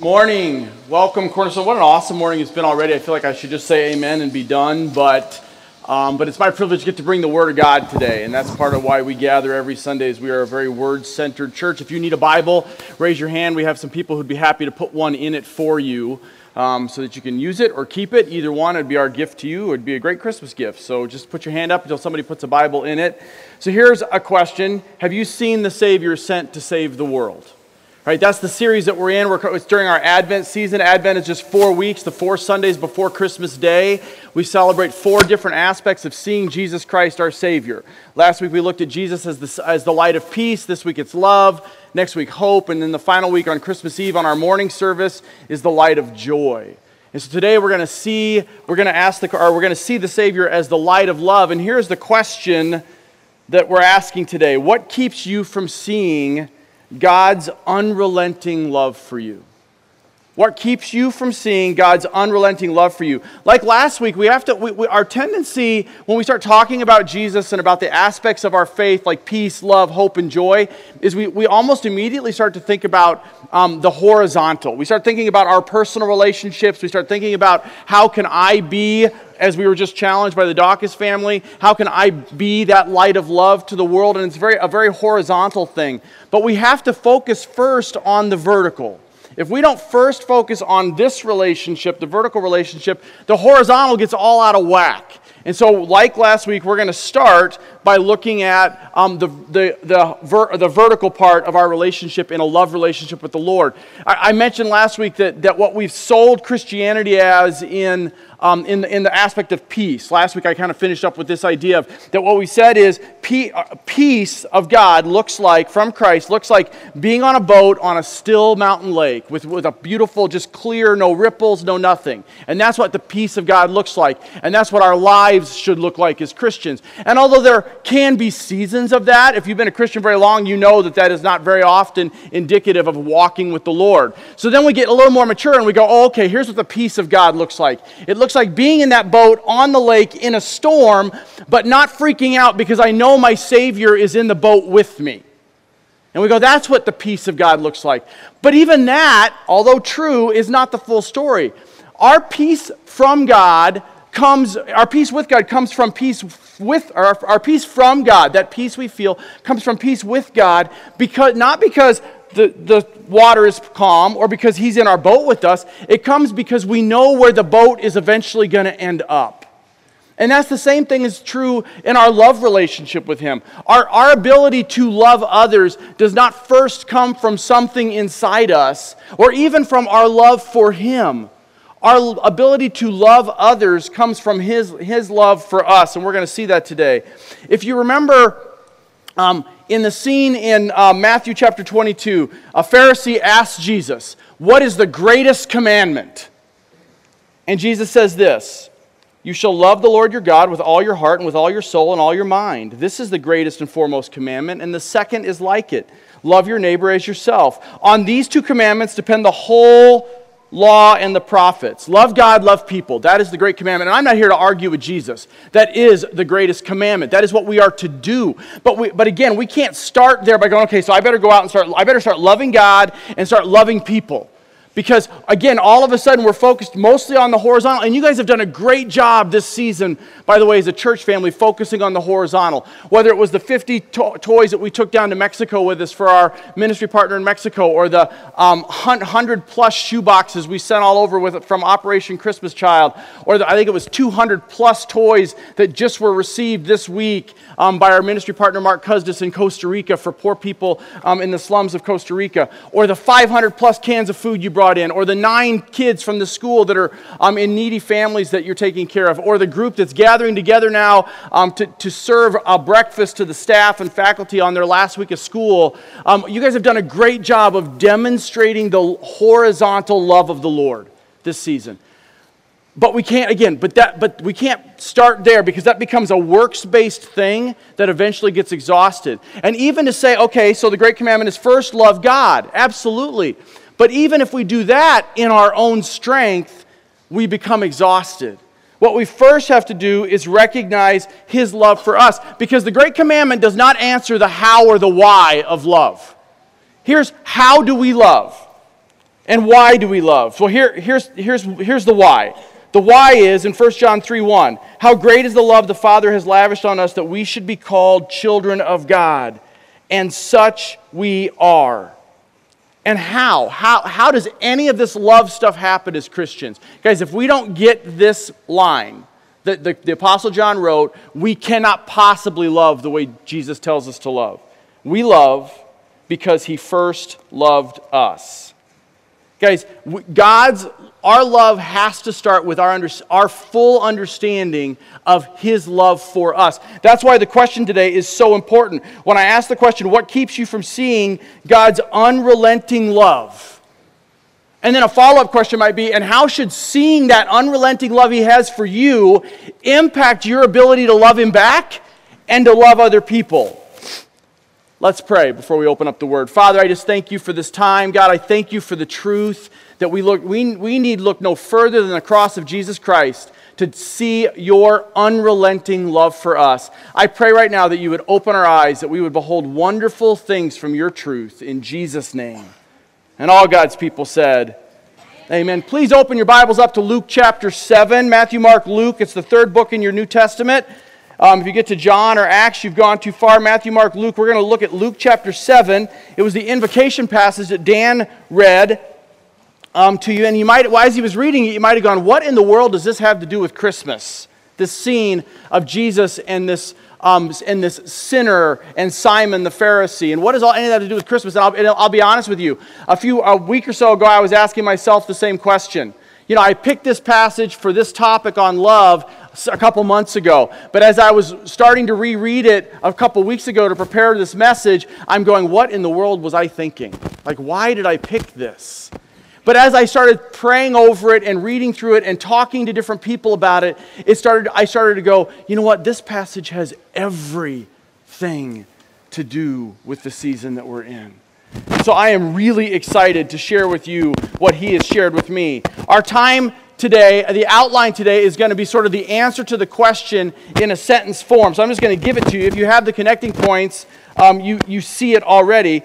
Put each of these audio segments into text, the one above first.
Morning. Welcome, Cornerstone. What an awesome morning it's been already. I feel like I should just say amen and be done, but um, but it's my privilege to get to bring the Word of God today, and that's part of why we gather every Sunday. Is we are a very word-centered church. If you need a Bible, raise your hand. We have some people who'd be happy to put one in it for you, um, so that you can use it or keep it. Either one, it'd be our gift to you. It'd be a great Christmas gift. So just put your hand up until somebody puts a Bible in it. So here's a question: Have you seen the Savior sent to save the world? Right, that's the series that we're in. We're, it's during our Advent season. Advent is just four weeks, the four Sundays before Christmas Day. We celebrate four different aspects of seeing Jesus Christ, our Savior. Last week we looked at Jesus as the, as the light of peace. This week it's love. Next week, hope. And then the final week on Christmas Eve on our morning service is the light of joy. And so today we're going to see, we're going to ask the, or we're going to see the Savior as the light of love. And here's the question that we're asking today What keeps you from seeing God's unrelenting love for you? What keeps you from seeing God's unrelenting love for you? Like last week, we have to, we, we, our tendency when we start talking about Jesus and about the aspects of our faith, like peace, love, hope, and joy, is we, we almost immediately start to think about um, the horizontal. We start thinking about our personal relationships. We start thinking about how can I be, as we were just challenged by the Dawkins family, how can I be that light of love to the world? And it's very, a very horizontal thing. But we have to focus first on the vertical. If we don't first focus on this relationship, the vertical relationship, the horizontal gets all out of whack. And so, like last week, we're going to start by looking at um, the, the, the, ver- the vertical part of our relationship in a love relationship with the Lord. I, I mentioned last week that, that what we've sold Christianity as in um, in, the, in the aspect of peace. Last week I kind of finished up with this idea of that what we said is uh, peace of God looks like, from Christ, looks like being on a boat on a still mountain lake with, with a beautiful, just clear, no ripples, no nothing. And that's what the peace of God looks like. And that's what our lives should look like as Christians. And although there can be seasons of that, if you've been a Christian very long, you know that that is not very often indicative of walking with the Lord. So then we get a little more mature and we go, oh, okay, here's what the peace of God looks like. It looks looks like being in that boat on the lake in a storm, but not freaking out because I know my Savior is in the boat with me. And we go, that's what the peace of God looks like. But even that, although true, is not the full story. Our peace from God comes, our peace with God comes from peace with, our, our peace from God, that peace we feel comes from peace with God, because, not because the, the water is calm or because he's in our boat with us. It comes because we know where the boat is eventually going to end up. And that's the same thing is true in our love relationship with Him. Our, our ability to love others does not first come from something inside us or even from our love for Him. Our ability to love others comes from His, his love for us, and we're going to see that today. If you remember, um, in the scene in uh, Matthew chapter 22, a Pharisee asks Jesus, What is the greatest commandment? And Jesus says this You shall love the Lord your God with all your heart and with all your soul and all your mind. This is the greatest and foremost commandment, and the second is like it love your neighbor as yourself. On these two commandments depend the whole law, and the prophets. Love God, love people. That is the great commandment. And I'm not here to argue with Jesus. That is the greatest commandment. That is what we are to do. But, we, but again, we can't start there by going, okay, so I better go out and start, I better start loving God and start loving people. Because, again, all of a sudden we're focused mostly on the horizontal. And you guys have done a great job this season, by the way, as a church family, focusing on the horizontal. Whether it was the 50 to- toys that we took down to Mexico with us for our ministry partner in Mexico, or the um, 100 plus shoe boxes we sent all over with from Operation Christmas Child, or the, I think it was 200 plus toys that just were received this week um, by our ministry partner Mark Custis in Costa Rica for poor people um, in the slums of Costa Rica, or the 500 plus cans of food you brought brought in, or the nine kids from the school that are um, in needy families that you're taking care of, or the group that's gathering together now um, to, to serve a breakfast to the staff and faculty on their last week of school. Um, you guys have done a great job of demonstrating the horizontal love of the Lord this season. But we can't, again, but, that, but we can't start there because that becomes a works based thing that eventually gets exhausted. And even to say, okay, so the great commandment is first love God. Absolutely. But even if we do that in our own strength, we become exhausted. What we first have to do is recognize His love for us because the Great Commandment does not answer the how or the why of love. Here's how do we love? And why do we love? Well, here, here's, here's, here's the why. The why is in 1 John 3 1. How great is the love the Father has lavished on us that we should be called children of God. And such we are. And how? How, how does any of this love stuff happen as Christians? Guys, if we don't get this line that the, the Apostle John wrote, we cannot possibly love the way Jesus tells us to love. We love because he first loved us. Guys, God's our love has to start with our, under, our full understanding of His love for us. That's why the question today is so important. When I ask the question, what keeps you from seeing God's unrelenting love? And then a follow up question might be, and how should seeing that unrelenting love He has for you impact your ability to love Him back and to love other people? Let's pray before we open up the Word. Father, I just thank you for this time. God, I thank you for the truth that we, look, we, we need look no further than the cross of Jesus Christ to see your unrelenting love for us. I pray right now that you would open our eyes, that we would behold wonderful things from your truth in Jesus' name. And all God's people said, Amen. Please open your Bibles up to Luke chapter 7. Matthew, Mark, Luke. It's the third book in your New Testament. Um, if you get to John or Acts, you've gone too far. Matthew, Mark, Luke. We're going to look at Luke chapter 7. It was the invocation passage that Dan read um, to you. And you might, as he was reading it, you might have gone, What in the world does this have to do with Christmas? This scene of Jesus and this, um, and this sinner and Simon the Pharisee. And what does all, any of that have to do with Christmas? And I'll, and I'll be honest with you. A few, a week or so ago, I was asking myself the same question. You know, I picked this passage for this topic on love a couple months ago. But as I was starting to reread it a couple weeks ago to prepare this message, I'm going, what in the world was I thinking? Like, why did I pick this? But as I started praying over it and reading through it and talking to different people about it, it started, I started to go, you know what? This passage has everything to do with the season that we're in. So I am really excited to share with you what he has shared with me. Our time today, the outline today is going to be sort of the answer to the question in a sentence form. So I'm just going to give it to you. If you have the connecting points, um, you, you see it already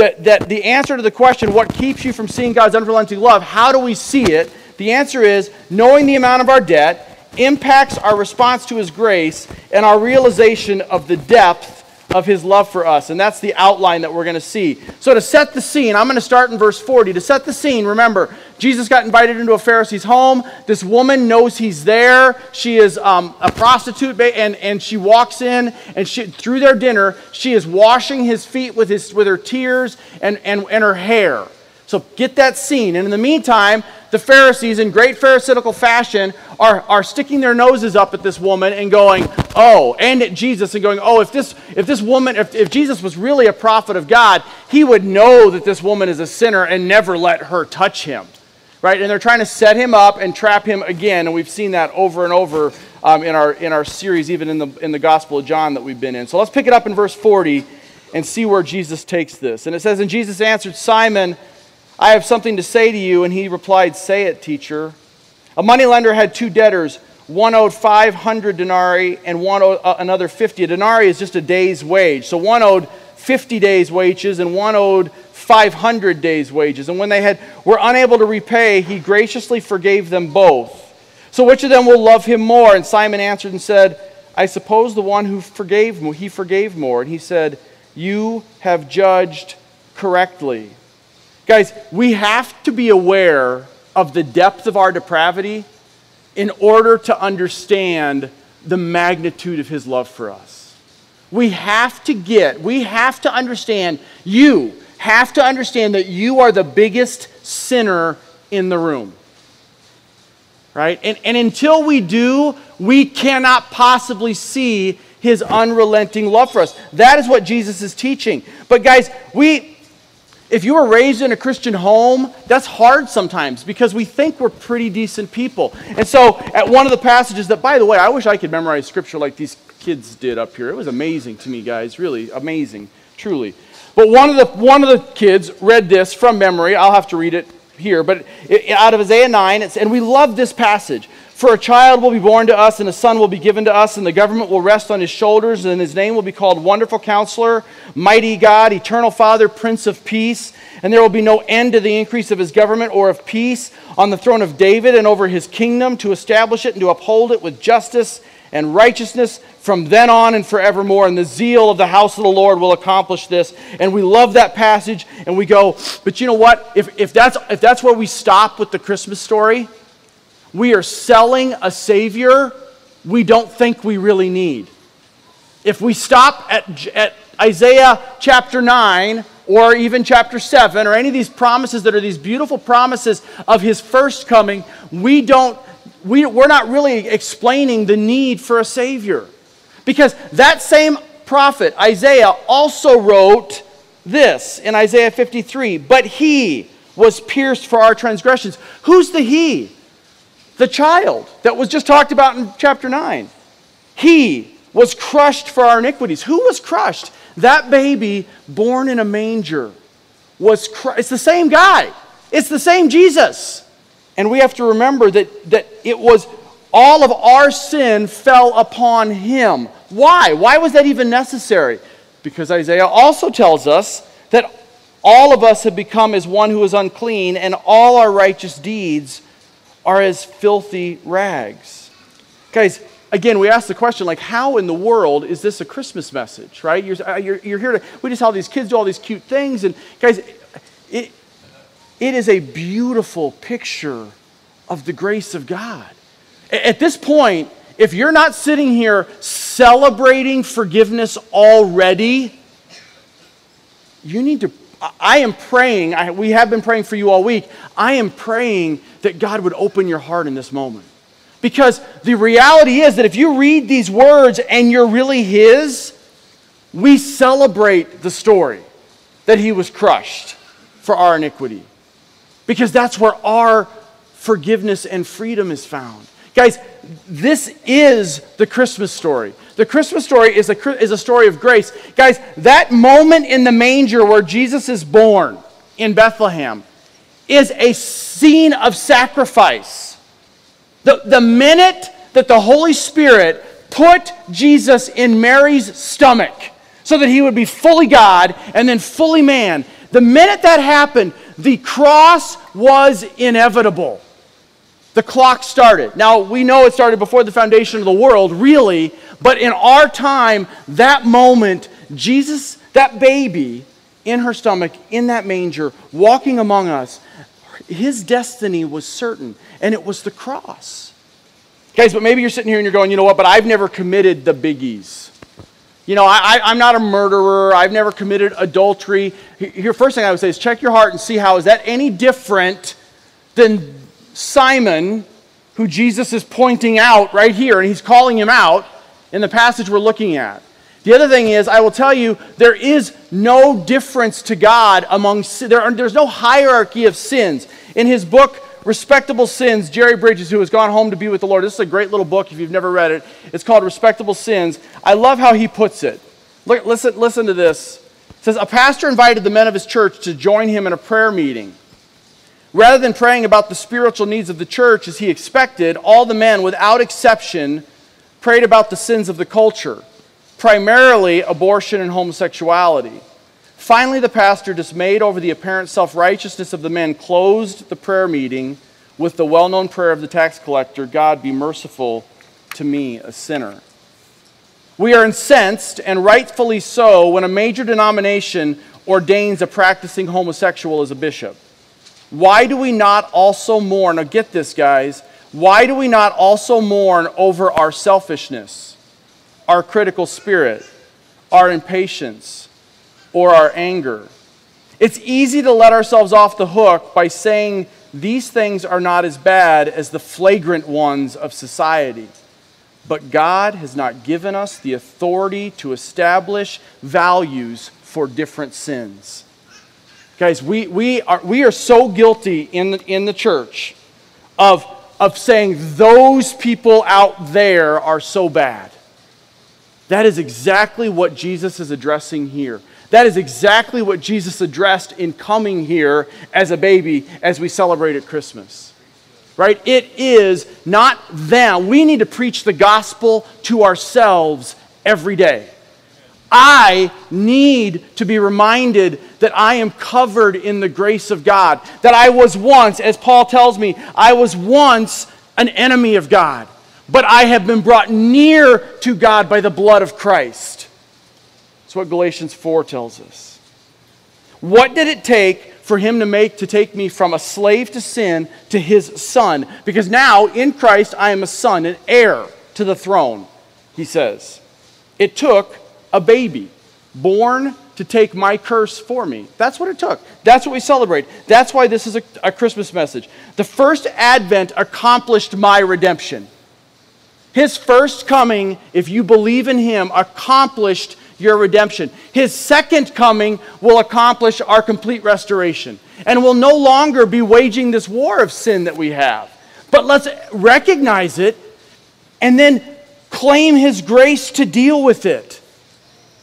that, that the answer to the question, what keeps you from seeing God's unrelenting love, how do we see it? The answer is knowing the amount of our debt impacts our response to His grace and our realization of the depth of his love for us. And that's the outline that we're going to see. So, to set the scene, I'm going to start in verse 40. To set the scene, remember, Jesus got invited into a Pharisee's home. This woman knows he's there. She is um, a prostitute, and, and she walks in, and she, through their dinner, she is washing his feet with, his, with her tears and, and, and her hair. So get that scene. And in the meantime, the Pharisees, in great Pharisaical fashion, are, are sticking their noses up at this woman and going, oh, and at Jesus and going, oh, if this, if this woman, if, if Jesus was really a prophet of God, he would know that this woman is a sinner and never let her touch him. Right? And they're trying to set him up and trap him again. And we've seen that over and over um, in, our, in our series, even in the, in the Gospel of John that we've been in. So let's pick it up in verse 40 and see where Jesus takes this. And it says, And Jesus answered Simon, I have something to say to you. And he replied, Say it, teacher. A moneylender had two debtors. One owed 500 denarii and one owed uh, another 50. A denarii is just a day's wage. So one owed 50 days' wages and one owed 500 days' wages. And when they had, were unable to repay, he graciously forgave them both. So which of them will love him more? And Simon answered and said, I suppose the one who forgave he forgave more. And he said, You have judged correctly. Guys, we have to be aware of the depth of our depravity in order to understand the magnitude of his love for us. We have to get, we have to understand, you have to understand that you are the biggest sinner in the room. Right? And, and until we do, we cannot possibly see his unrelenting love for us. That is what Jesus is teaching. But guys, we if you were raised in a Christian home, that's hard sometimes because we think we're pretty decent people. And so, at one of the passages that, by the way, I wish I could memorize scripture like these kids did up here. It was amazing to me, guys. Really amazing, truly. But one of the, one of the kids read this from memory. I'll have to read it here. But it, out of Isaiah 9, it's, and we love this passage. For a child will be born to us, and a son will be given to us, and the government will rest on his shoulders, and his name will be called Wonderful Counselor, Mighty God, Eternal Father, Prince of Peace. And there will be no end to the increase of his government or of peace on the throne of David and over his kingdom to establish it and to uphold it with justice and righteousness from then on and forevermore. And the zeal of the house of the Lord will accomplish this. And we love that passage, and we go, but you know what? If, if, that's, if that's where we stop with the Christmas story, we are selling a Savior we don't think we really need. If we stop at, at Isaiah chapter 9 or even chapter 7 or any of these promises that are these beautiful promises of his first coming, we don't, we, we're not really explaining the need for a Savior. Because that same prophet, Isaiah, also wrote this in Isaiah 53 But he was pierced for our transgressions. Who's the he? The child that was just talked about in chapter 9. He was crushed for our iniquities. Who was crushed? That baby born in a manger was crushed. It's the same guy. It's the same Jesus. And we have to remember that, that it was all of our sin fell upon him. Why? Why was that even necessary? Because Isaiah also tells us that all of us have become as one who is unclean, and all our righteous deeds are as filthy rags. Guys, again, we ask the question, like, how in the world is this a Christmas message, right? You're, uh, you're, you're here to, we just saw these kids do all these cute things. And, guys, it, it is a beautiful picture of the grace of God. At this point, if you're not sitting here celebrating forgiveness already, you need to I am praying, I, we have been praying for you all week. I am praying that God would open your heart in this moment. Because the reality is that if you read these words and you're really His, we celebrate the story that He was crushed for our iniquity. Because that's where our forgiveness and freedom is found. Guys, this is the Christmas story. The Christmas story is a, is a story of grace. Guys, that moment in the manger where Jesus is born in Bethlehem is a scene of sacrifice. The, the minute that the Holy Spirit put Jesus in Mary's stomach so that he would be fully God and then fully man, the minute that happened, the cross was inevitable the clock started. Now, we know it started before the foundation of the world, really, but in our time, that moment, Jesus, that baby in her stomach, in that manger, walking among us, his destiny was certain, and it was the cross. Guys, but maybe you're sitting here and you're going, you know what, but I've never committed the biggies. You know, I, am not a murderer. I've never committed adultery. Here, first thing I would say is check your heart and see how is that any different than Simon, who Jesus is pointing out right here, and he's calling him out in the passage we're looking at. The other thing is, I will tell you, there is no difference to God among there are, there's no hierarchy of sins. In his book, Respectable Sins, Jerry Bridges, who has gone home to be with the Lord, this is a great little book if you've never read it. It's called Respectable Sins. I love how he puts it. Look, listen, listen to this. It says, A pastor invited the men of his church to join him in a prayer meeting. Rather than praying about the spiritual needs of the church as he expected, all the men, without exception, prayed about the sins of the culture, primarily abortion and homosexuality. Finally, the pastor, dismayed over the apparent self righteousness of the men, closed the prayer meeting with the well known prayer of the tax collector God, be merciful to me, a sinner. We are incensed, and rightfully so, when a major denomination ordains a practicing homosexual as a bishop. Why do we not also mourn? Now, get this, guys. Why do we not also mourn over our selfishness, our critical spirit, our impatience, or our anger? It's easy to let ourselves off the hook by saying these things are not as bad as the flagrant ones of society. But God has not given us the authority to establish values for different sins. Guys, we, we, are, we are so guilty in the, in the church of, of saying those people out there are so bad. That is exactly what Jesus is addressing here. That is exactly what Jesus addressed in coming here as a baby as we celebrate at Christmas. right? It is not them. We need to preach the gospel to ourselves every day. I need to be reminded that I am covered in the grace of God. That I was once, as Paul tells me, I was once an enemy of God, but I have been brought near to God by the blood of Christ. That's what Galatians 4 tells us. What did it take for him to make to take me from a slave to sin to his son? Because now in Christ I am a son, an heir to the throne, he says. It took a baby born to take my curse for me. That's what it took. That's what we celebrate. That's why this is a, a, Christmas message. The first advent accomplished my redemption. His first coming, if you believe in him, accomplished your redemption. His second coming will accomplish our complete restoration. And will no longer be waging this war of sin that we have. But let's recognize it and then claim his grace to deal with it.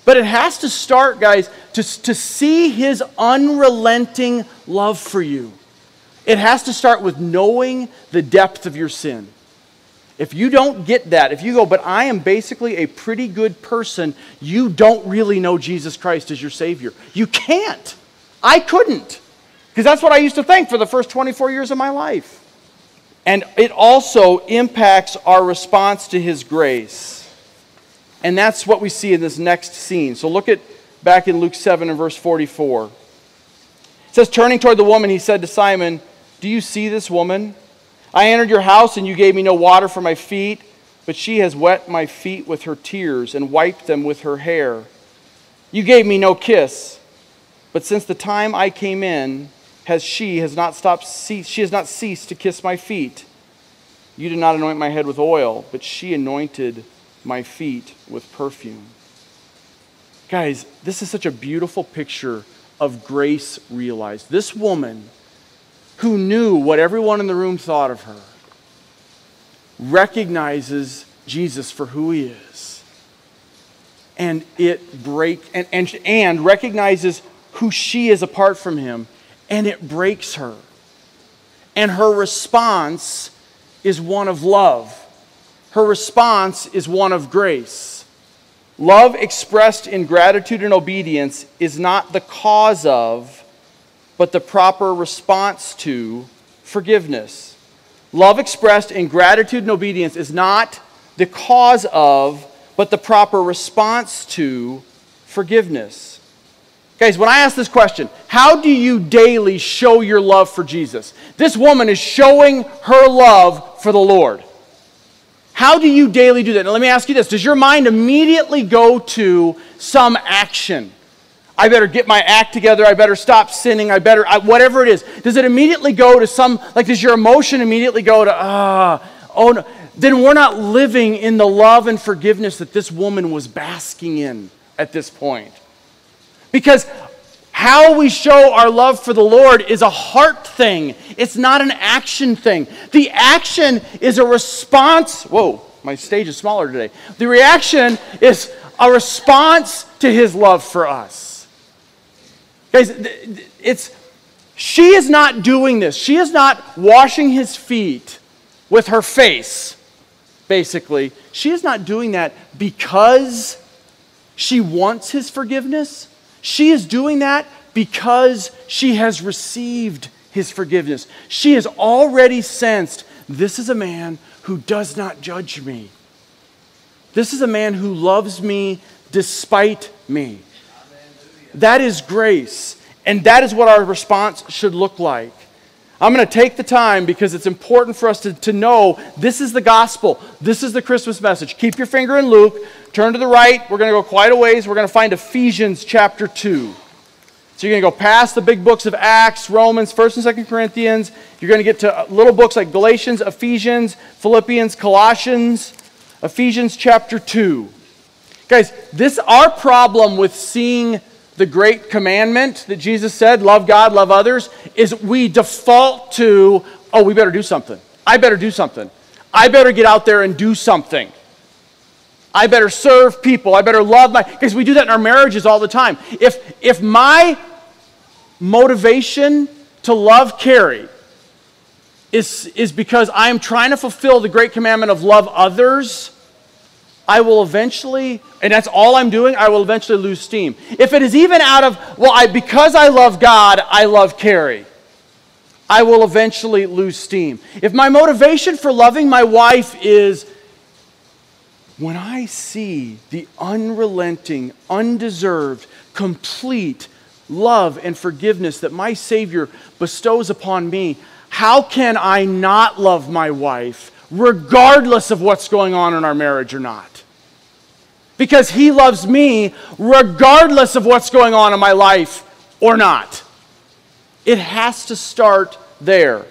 But it has to start, guys, to, to see his unrelenting love for you. It has to start with knowing the depth of your sin. If you don't get that, if you go, but I am basically a pretty good person, you don't really know Jesus Christ as your Savior. You can't. I couldn't. Because that's what I used to think for the first 24 years of my life. And it also impacts our response to His grace. And that's what we see in this next scene. So look at back in Luke 7 and verse 44. It says, Turning toward the woman, he said to Simon, Do you see this woman? I entered your house, and you gave me no water for my feet, but she has wet my feet with her tears and wiped them with her hair. You gave me no kiss, but since the time I came in, has she has not stopped she has not ceased to kiss my feet. You did not anoint my head with oil, but she anointed my feet with perfume. Guys, this is such a beautiful picture of grace realized. This woman who knew what everyone in the room thought of her recognizes Jesus for who he is. And it break and, and, and recognizes who she is apart from him, and it breaks her. And her response is one of love her response is one of grace. Love expressed in gratitude and obedience is not the cause of, but the proper response to forgiveness. Love expressed in gratitude and obedience is not the cause of, but the proper response to forgiveness. Guys, when I ask this question, how do you daily show your love for Jesus? This woman is showing her love for the Lord. How do you daily do that? Now, let me ask you this Does your mind immediately go to some action? I better get my act together. I better stop sinning. I better, I, whatever it is. Does it immediately go to some, like, does your emotion immediately go to, ah, oh no? Then we're not living in the love and forgiveness that this woman was basking in at this point. Because how we show our love for the Lord is a heart thing, it's not an action thing. The action is a response. Whoa, my stage is smaller today. The reaction is a response to his love for us. Guys, it's she is not doing this. She is not washing his feet with her face, basically. She is not doing that because she wants his forgiveness. She is doing that because she has received his forgiveness. She has already sensed this is a man who does not judge me. This is a man who loves me despite me. That is grace. And that is what our response should look like. I'm going to take the time because it's important for us to, to know this is the gospel. This is the Christmas message. Keep your finger in Luke. Turn to the right. We're going to go quite a ways. We're going to find Ephesians chapter 2. So you're going to go past the big books of Acts, Romans, 1st and 2nd Corinthians. You're going to get to uh, little books like Galatians, Ephesians, Philippians, Colossians, Ephesians chapter 2. Guys, this our problem with seeing the great commandment that Jesus said, love God, love others, is we default to, oh, we better do something. I better do something. I better get out there and do something. I better serve people. I better love my because we do that in our marriages all the time. If if my motivation to love Carrie is, is because I am trying to fulfill the great commandment of love others, I will eventually, and that's all I'm doing, I will eventually lose steam. If it is even out of, well, I, because I love God, I love Carrie, I will eventually lose steam. If my motivation for loving my wife is when I see the unrelenting, undeserved, complete love and forgiveness that my Savior bestows upon me, how can I not love my wife, regardless of what's going on in our marriage or not? Because He loves me, regardless of what's going on in my life or not. It has to start there.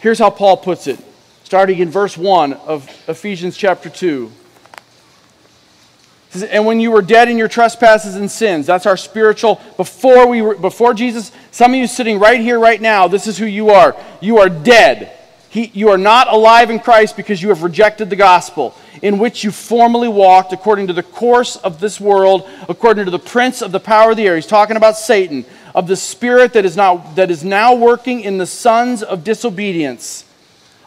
Here's how Paul puts it, starting in verse 1 of Ephesians chapter 2. And when you were dead in your trespasses and sins, that's our spiritual, before, we were, before Jesus, some of you sitting right here, right now, this is who you are. You are dead. He, you are not alive in Christ because you have rejected the gospel, in which you formerly walked according to the course of this world, according to the prince of the power of the air. He's talking about Satan, of the spirit that is, not, that is now working in the sons of disobedience.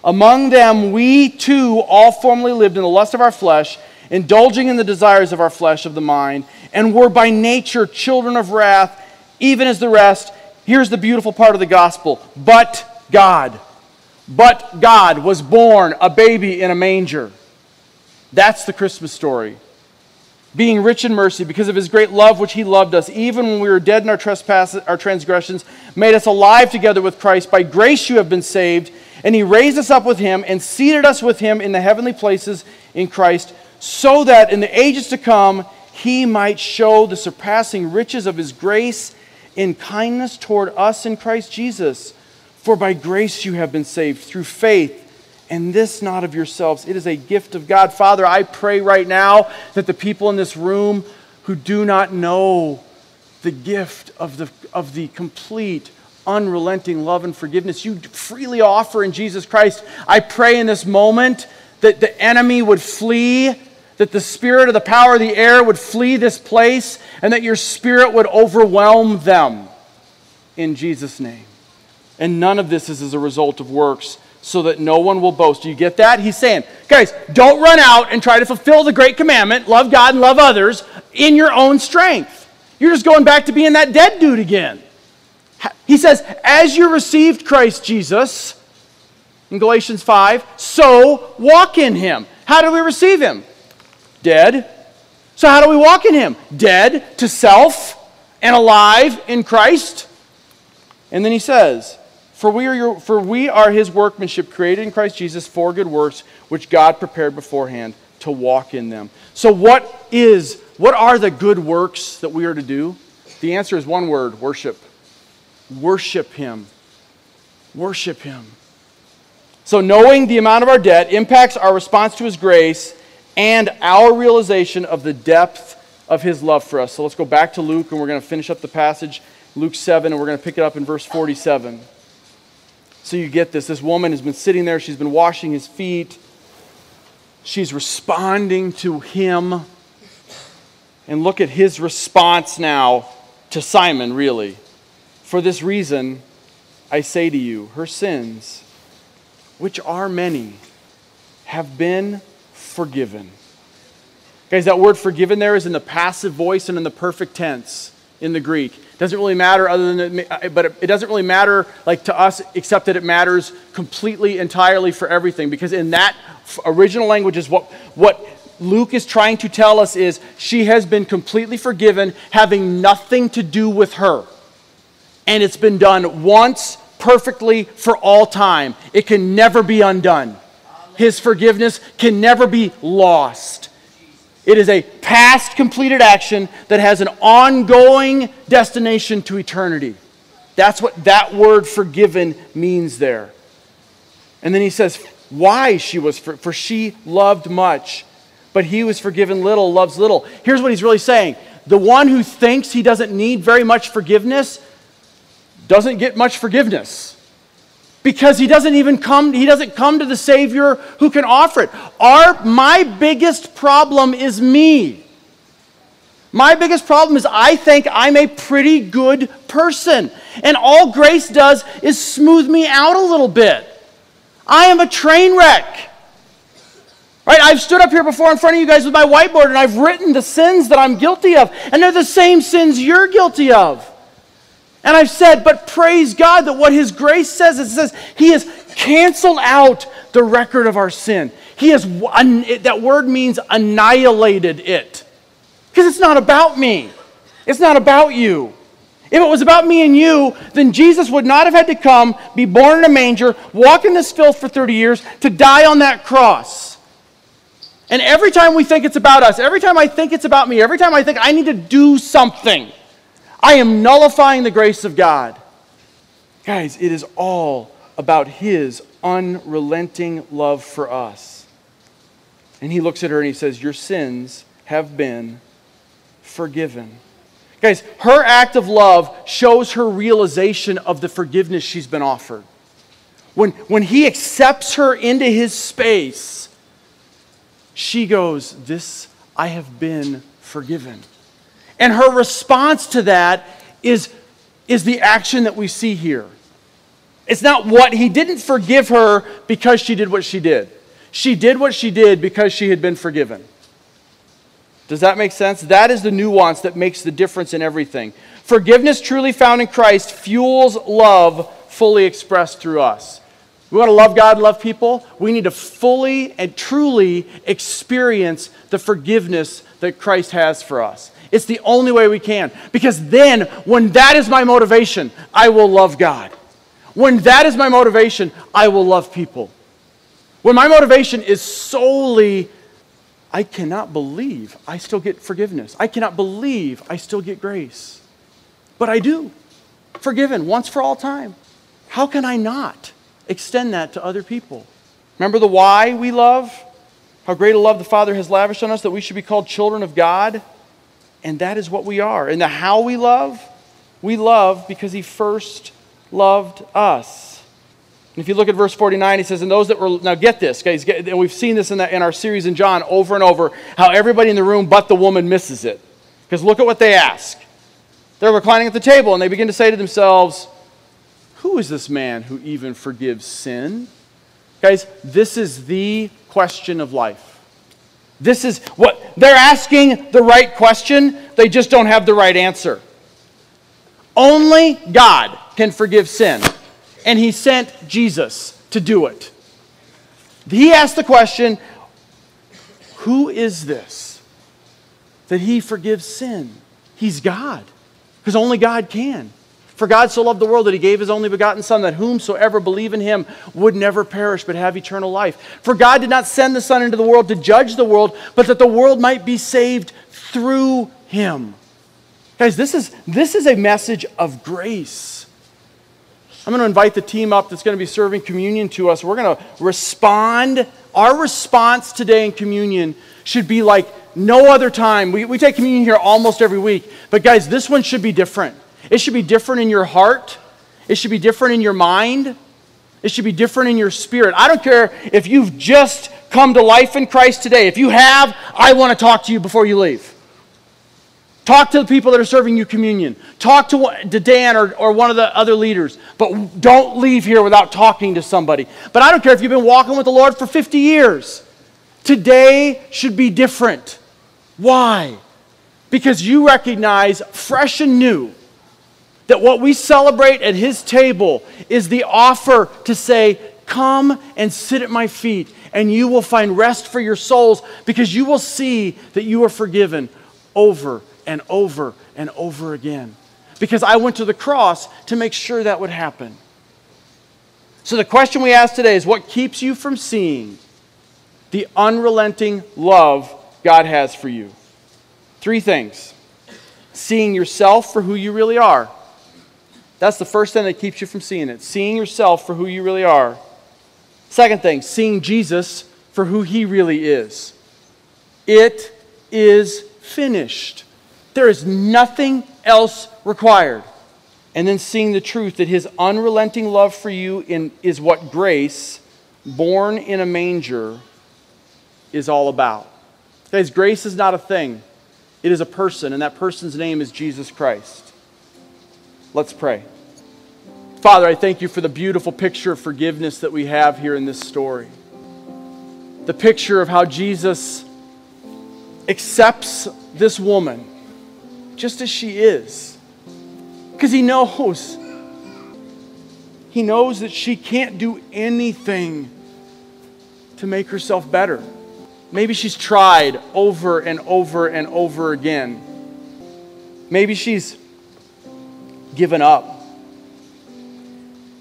Among them, we too all formerly lived in the lust of our flesh indulging in the desires of our flesh of the mind, and were by nature children of wrath, even as the rest. Here's the beautiful part of the gospel. But God, but God was born a baby in a manger. That's the Christmas story. Being rich in mercy because of his great love which he loved us, even when we were dead in our trespasses, our transgressions, made us alive together with Christ. By grace you have been saved, and he raised us up with him and seated us with him in the heavenly places in Christ so that in the ages to come he might show the surpassing riches of his grace in kindness toward us in Christ Jesus. For by grace you have been saved through faith, and this not of yourselves. It is a gift of God. Father, I pray right now that the people in this room who do not know the gift of the, of the complete, unrelenting love and forgiveness you freely offer in Jesus Christ, I pray in this moment that the enemy would flee that the spirit of the power of the air would flee this place and that your spirit would overwhelm them in Jesus' name. And none of this is as a result of works, so that no one will boast. Do you get that? He's saying, guys, don't run out and try to fulfill the great commandment love God and love others in your own strength. You're just going back to being that dead dude again. He says, as you received Christ Jesus, in Galatians 5, so walk in him. How do we receive him? Dead. So, how do we walk in Him? Dead to self and alive in Christ. And then he says, for we, are your, for we are his workmanship created in Christ Jesus for good works, which God prepared beforehand to walk in them. So, what is, what are the good works that we are to do? The answer is one word worship. Worship him. Worship him. So, knowing the amount of our debt impacts our response to his grace and our realization of the depth of his love for us. So let's go back to Luke and we're going to finish up the passage, Luke 7, and we're going to pick it up in verse 47. So you get this. This woman has been sitting there, she's been washing his feet, she's responding to him. And look at his response now to Simon, really. For this reason, I say to you, her sins, which are many, have been forgiven. Guys, that word forgiven there is in the passive voice and in the perfect tense in the Greek. It doesn't really matter other than, uh, but it doesn't really matter like to us except that it matters completely, entirely for everything. Because in that original language is what, what Luke is trying to tell us is she has been completely forgiven, having nothing to do with her. And it's been done once perfectly for all time. It can never be undone. His forgiveness can never be lost. It is a past completed action that has an ongoing destination to eternity. That's what that word forgiven means there. And then he says, why she was, for, for she loved much, but he was forgiven little, loves little. Here's what he's really saying the one who thinks he doesn't need very much forgiveness doesn't get much forgiveness because he doesn't even come he doesn't come to the savior who can offer it our my biggest problem is me my biggest problem is i think i'm a pretty good person and all grace does is smooth me out a little bit I am a train wreck. Right? I've stood up here before in front of you guys with my whiteboard and I've written the sins that I'm guilty of. And they're the same sins you're guilty of. And I've said, but praise God that what His grace says, it says He has canceled out the record of our sin. He has, that word means annihilated it. Because it's not about me, it's not about you. If it was about me and you, then Jesus would not have had to come, be born in a manger, walk in this filth for 30 years, to die on that cross. And every time we think it's about us, every time I think it's about me, every time I think I need to do something, I am nullifying the grace of God. Guys, it is all about His unrelenting love for us. And He looks at her and He says, Your sins have been forgiven. Guys, her act of love shows her realization of the forgiveness she's been offered. When, when he accepts her into his space, she goes, This, I have been forgiven. And her response to that is, is the action that we see here. It's not what, he didn't forgive her because she did what she did. She did what she did because she had been forgiven. Does that make sense? That is the nuance that makes the difference in everything. Forgiveness truly found in Christ fuels love fully expressed through us. We want to love God, love people. We need to fully and truly experience the forgiveness that Christ has for us. It's the only way we can. Because then, when that is my motivation, I will love God. When that is my motivation, I will love people. When my motivation is solely I cannot believe I still get forgiveness. I cannot believe I still get grace. But I do. Forgiven once for all time. How can I not extend that to other people? Remember the why we love? How great a love the Father has lavished on us that we should be called children of God? And that is what we are. And the how we love, we love because He first loved us. And if you look at verse 49, he says, And those that were, now get this, guys, get, and we've seen this in, the, in our series in John over and over, how everybody in the room but the woman misses it. Because look at what they ask. They're reclining at the table and they begin to say to themselves, Who is this man who even forgives sin? Guys, this is the question of life. This is what they're asking the right question, they just don't have the right answer. Only God can forgive sin and he sent Jesus to do it. He asked the question Who is this that he forgives sin? He's God, because only God can. For God so loved the world that he gave his only begotten Son, that whomsoever believe in him would never perish but have eternal life. For God did not send the Son into the world to judge the world, but that the world might be saved through him. Guys, this is, this is a message of grace. I'm going to invite the team up that's going to be serving communion to us. We're going to respond. Our response today in communion should be like no other time. We, we take communion here almost every week. But guys, this one should be different. It should be different in your heart, it should be different in your mind, it should be different in your spirit. I don't care if you've just come to life in Christ today. If you have, I want to talk to you before you leave. Talk to the people that are serving you communion. Talk to, to Dan or, or one of the other leaders. But don't leave here without talking to somebody. But I don't care if you've been walking with the Lord for 50 years. Today should be different. Why? Because you recognize fresh and new that what we celebrate at His table is the offer to say, Come and sit at my feet, and you will find rest for your souls because you will see that you are forgiven over and over and over again. Because I went to the cross to make sure that would happen. So, the question we ask today is what keeps you from seeing the unrelenting love God has for you? Three things seeing yourself for who you really are. That's the first thing that keeps you from seeing it. Seeing yourself for who you really are. Second thing, seeing Jesus for who he really is. It is finished. There is nothing else required. And then seeing the truth that his unrelenting love for you in, is what grace, born in a manger, is all about. Guys, grace is not a thing, it is a person, and that person's name is Jesus Christ. Let's pray. Father, I thank you for the beautiful picture of forgiveness that we have here in this story. The picture of how Jesus accepts this woman just as she is. Because he knows. He knows that she can't do anything to make herself better. Maybe she's tried over and over and over again. Maybe she's given up.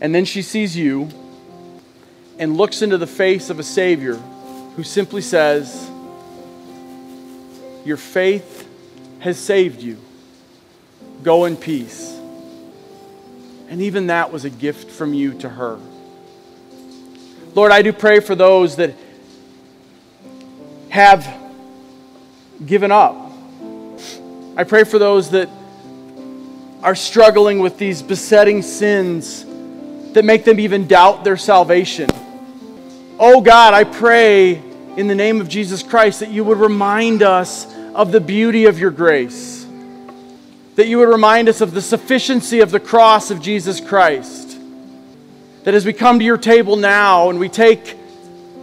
And then she sees you and looks into the face of a Savior who simply says, Your faith has saved you. Go in peace. And even that was a gift from you to her. Lord, I do pray for those that have given up. I pray for those that are struggling with these besetting sins that make them even doubt their salvation. Oh God, I pray in the name of Jesus Christ that you would remind us of the beauty of your grace, that you would remind us of the sufficiency of the cross of Jesus Christ. That as we come to your table now and we take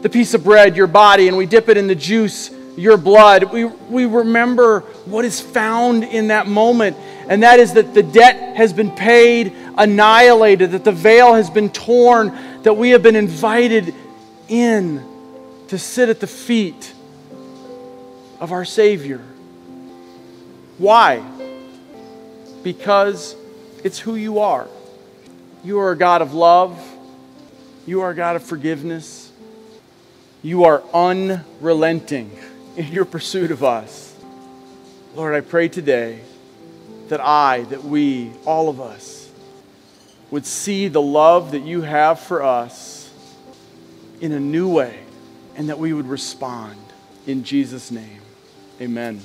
the piece of bread, your body, and we dip it in the juice, your blood, we, we remember what is found in that moment. And that is that the debt has been paid, annihilated, that the veil has been torn, that we have been invited in to sit at the feet of our Savior. Why? Because it's who you are. You are a God of love, you are a God of forgiveness. You are unrelenting in your pursuit of us. Lord, I pray today that I, that we, all of us, would see the love that you have for us in a new way and that we would respond. In Jesus' name, amen.